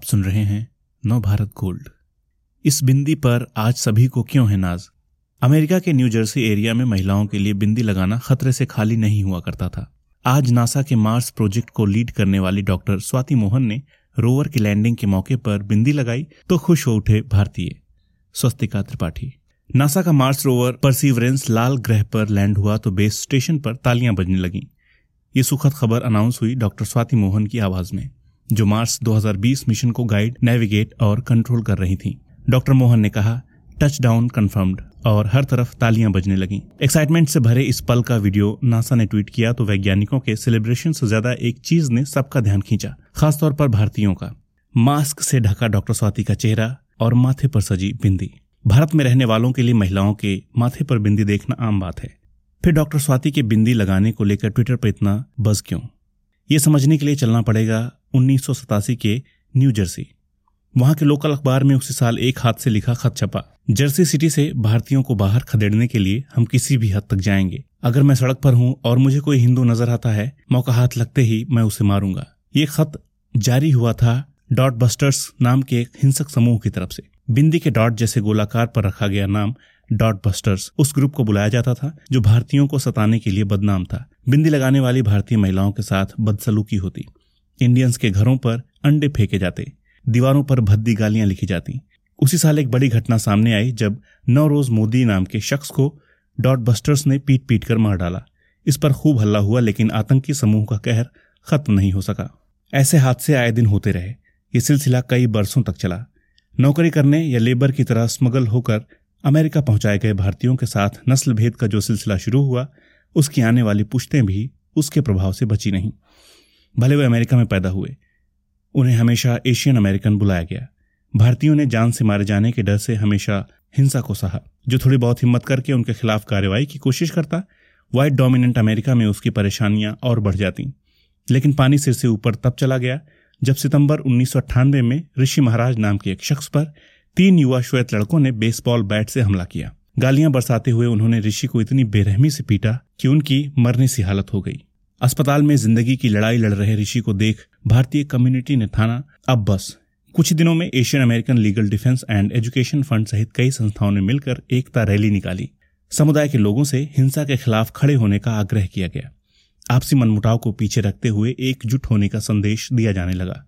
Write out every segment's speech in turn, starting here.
आप सुन रहे हैं नव भारत गोल्ड। इस बिंदी पर आज सभी को क्यों है नाज? अमेरिका के न्यू जर्सी एरिया में महिलाओं के लिए बिंदी लगाना खतरे से खाली नहीं हुआ करता था। आज नासा के मार्स प्रोजेक्ट को लीड करने वाली डॉक्टर स्वाति मोहन ने रोवर की लैंडिंग के मौके पर बिंदी लगाई तो खुश हो उठे भारतीय। स्वस्तिका त्रिपाठी। नासा का मार्स रोवर परसिवरेंस लाल ग्रह पर लैंड हुआ तो बेस स्टेशन पर तालियाँ बजने लगी। ये सुखद खबर अनाउंस हुई डॉक्टर स्वाति मोहन की आवाज़ में। जो मार्च 2020 मिशन को गाइड नेविगेट और कंट्रोल कर रही थी। डॉक्टर मोहन ने कहा टच डाउन कन्फर्म्ड और हर तरफ़ तालियाँ बजने लगी। एक्साइटमेंट से भरे इस पल का वीडियो नासा ने ट्वीट किया तो वैज्ञानिकों के सेलिब्रेशन से ज़्यादा एक चीज़ ने सबका ध्यान खींचा, खासतौर पर भारतीयों का। मास्क से ढका डॉक्टर स्वाति का चेहरा और माथे पर सजी बिंदी। भारत में रहने वालों के लिए महिलाओं के माथे पर बिंदी देखना आम बात है। फिर डॉक्टर स्वाति के बिंदी लगाने को लेकर ट्विटर पर इतना बज क्यों? ये समझने के लिए चलना पड़ेगा उन्नीस सौ सतासी के न्यू जर्सी। वहाँ के लोकल अखबार में उसी साल एक हाथ से लिखा खत छपा। जर्सी सिटी से भारतीयों को बाहर खदेड़ने के लिए हम किसी भी हद तक जाएँगे। अगर मैं सड़क पर हूँ और मुझे कोई हिंदू नज़र आता है, मौका हाथ लगते ही मैं उसे मारूँगा। ये खत जारी हुआ था डॉट बस्टर्स नाम के एक हिंसक समूह की तरफ़ से। बिंदी के डॉट जैसे गोलाकार पर रखा गया नाम डॉट बस्टर्स उस ग्रुप को बुलाया जाता था, जो भारतीयों को सताने के लिए बदनाम था। बिंदी लगाने वाली भारतीय महिलाओं के साथ बदसलूकी होती। इंडियंस के घरों पर अंडे फेंके जाते। दीवारों पर भद्दी गालियाँ लिखी जाती। उसी साल एक बड़ी घटना सामने आई, जब नवरोज मोदी नाम के शख्स को डॉट बस्टर्स ने पीट पीट कर मार डाला। इस पर खूब हल्ला हुआ, लेकिन आतंकी समूह का कहर खत्म नहीं हो सका। ऐसे हादसे आए दिन होते रहे। ये सिलसिला कई बरसों तक चला। नौकरी करने या लेबर की तरह स्मगल होकर अमेरिका पहुँचाए गए भारतीयों के साथ नस्ल भेद का जो सिलसिला शुरू हुआ, उसकी आने वाली पुश्तें भी उसके प्रभाव से बची नहीं। भले वे अमेरिका में पैदा हुए, उन्हें हमेशा एशियन अमेरिकन बुलाया गया। भारतीयों ने जान से मारे जाने के डर से हमेशा हिंसा को सहा, जो थोड़ी बहुत हिम्मत करके उनके खिलाफ कार्रवाई की कोशिश करता व्हाइट डोमिनेंट अमेरिका में उसकी परेशानियाँ और बढ़ जाती। लेकिन पानी सिर से ऊपर तब चला गया, जब सितंबर उन्नीस सौ अट्ठानबे में ऋषि महाराज नाम के एक शख्स पर तीन युवा श्वेत लड़कों ने बेसबॉल बैट से हमला किया। गालियाँ बरसाते हुए उन्होंने ऋषि को इतनी बेरहमी से पीटा कि उनकी मरने सी हालत हो गई। अस्पताल में ज़िंदगी की लड़ाई लड़ रहे ऋषि को देख भारतीय कम्युनिटी ने थाना, अब बस। कुछ दिनों में Asian American legal defence and education fund सहित कई संस्थाओं ने मिलकर एकता रैली निकाली। समुदाय के लोगों से हिंसा के खिलाफ खड़े होने का आग्रह किया गया। आपसी मनमुटाव को पीछे रखते हुए एकजुट होने का संदेश दिया जाने लगा।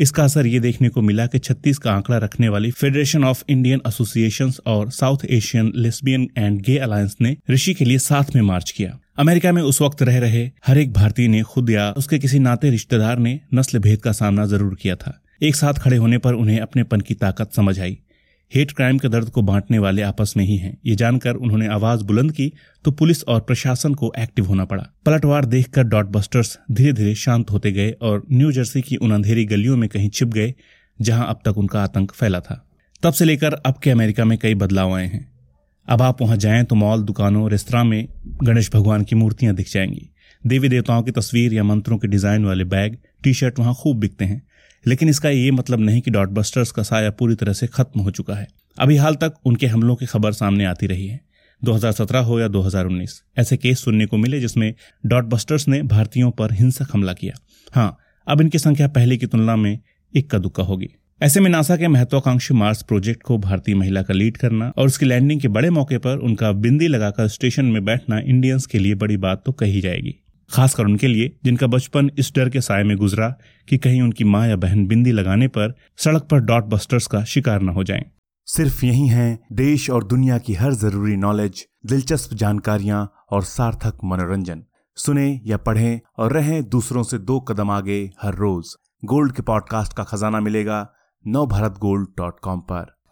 इसका असर ये देखने को मिला कि 36 का आंकड़ा रखने वाली फेडरेशन ऑफ़ इंडियन एसोसिएशन और south Asian lesbian and gay alliance ने ऋषि के लिए साथ में मार्च किया। अमेरिका में उस वक्त रह रहे हर एक भारतीय ने खुद या उसके किसी नाते रिश्तेदार ने नस्ल भेद का सामना ज़रूर किया था। एक साथ खड़े होने पर उन्हें अपने पन की ताकत समझ आई। हेट क्राइम के दर्द को बांटने वाले आपस में ही हैं। ये जानकर उन्होंने आवाज़ बुलंद की तो पुलिस और प्रशासन को एक्टिव होना पड़ा। पलटवार देखकर डॉट बस्टर्स धीरे धीरे शांत होते गए और न्यू जर्सी की उन अंधेरी गलियों में कहीं छिप गए, जहाँ अब तक उनका आतंक फैला था। तब से लेकर अब के अमेरिका में कई बदलाव आए हैं। अब आप वहाँ जाएँ तो मॉल, दुकानों, रेस्तरा में गणेश भगवान की मूर्तियाँ दिख जाएँगी। देवी देवताओं की तस्वीर या मंत्रों के डिज़ाइन वाले बैग टी शर्ट वहाँ खूब बिकते हैं। लेकिन इसका ये मतलब नहीं कि डॉट बस्टर्स का साया पूरी तरह से खत्म हो चुका है। अभी हाल तक उनके हमलों की खबर सामने आती रही है। 2017 हो या 2019 ऐसे केस सुनने को मिले जिसमें डॉट बस्टर्स ने भारतीयों पर हिंसक हमला किया। हाँ अब इनकी संख्या पहले की तुलना में इक्का दुक्का होगी। ऐसे में नासा के महत्वाकांक्षी मार्स प्रोजेक्ट को भारतीय महिला का लीड करना और उसकी लैंडिंग के बड़े मौके पर उनका बिंदी लगाकर स्टेशन में बैठना इंडियंस के लिए बड़ी बात तो कही जाएगी। खासकर उनके लिए, जिनका बचपन इस डर के साय में गुजरा कि कहीं उनकी माँ या बहन बिंदी लगाने पर सड़क पर डॉट बस्टर्स का शिकार न हो जाएँ। सिर्फ़ यही है देश और दुनिया की हर ज़रूरी नॉलेज, दिलचस्प जानकारियाँ और सार्थक मनोरंजन। सुने या पढ़ें और रहें दूसरों से दो कदम आगे हर रोज। गोल्ड के पॉडकास्ट का खजाना मिलेगा नव भारत गोल्ड डॉट कॉम पर।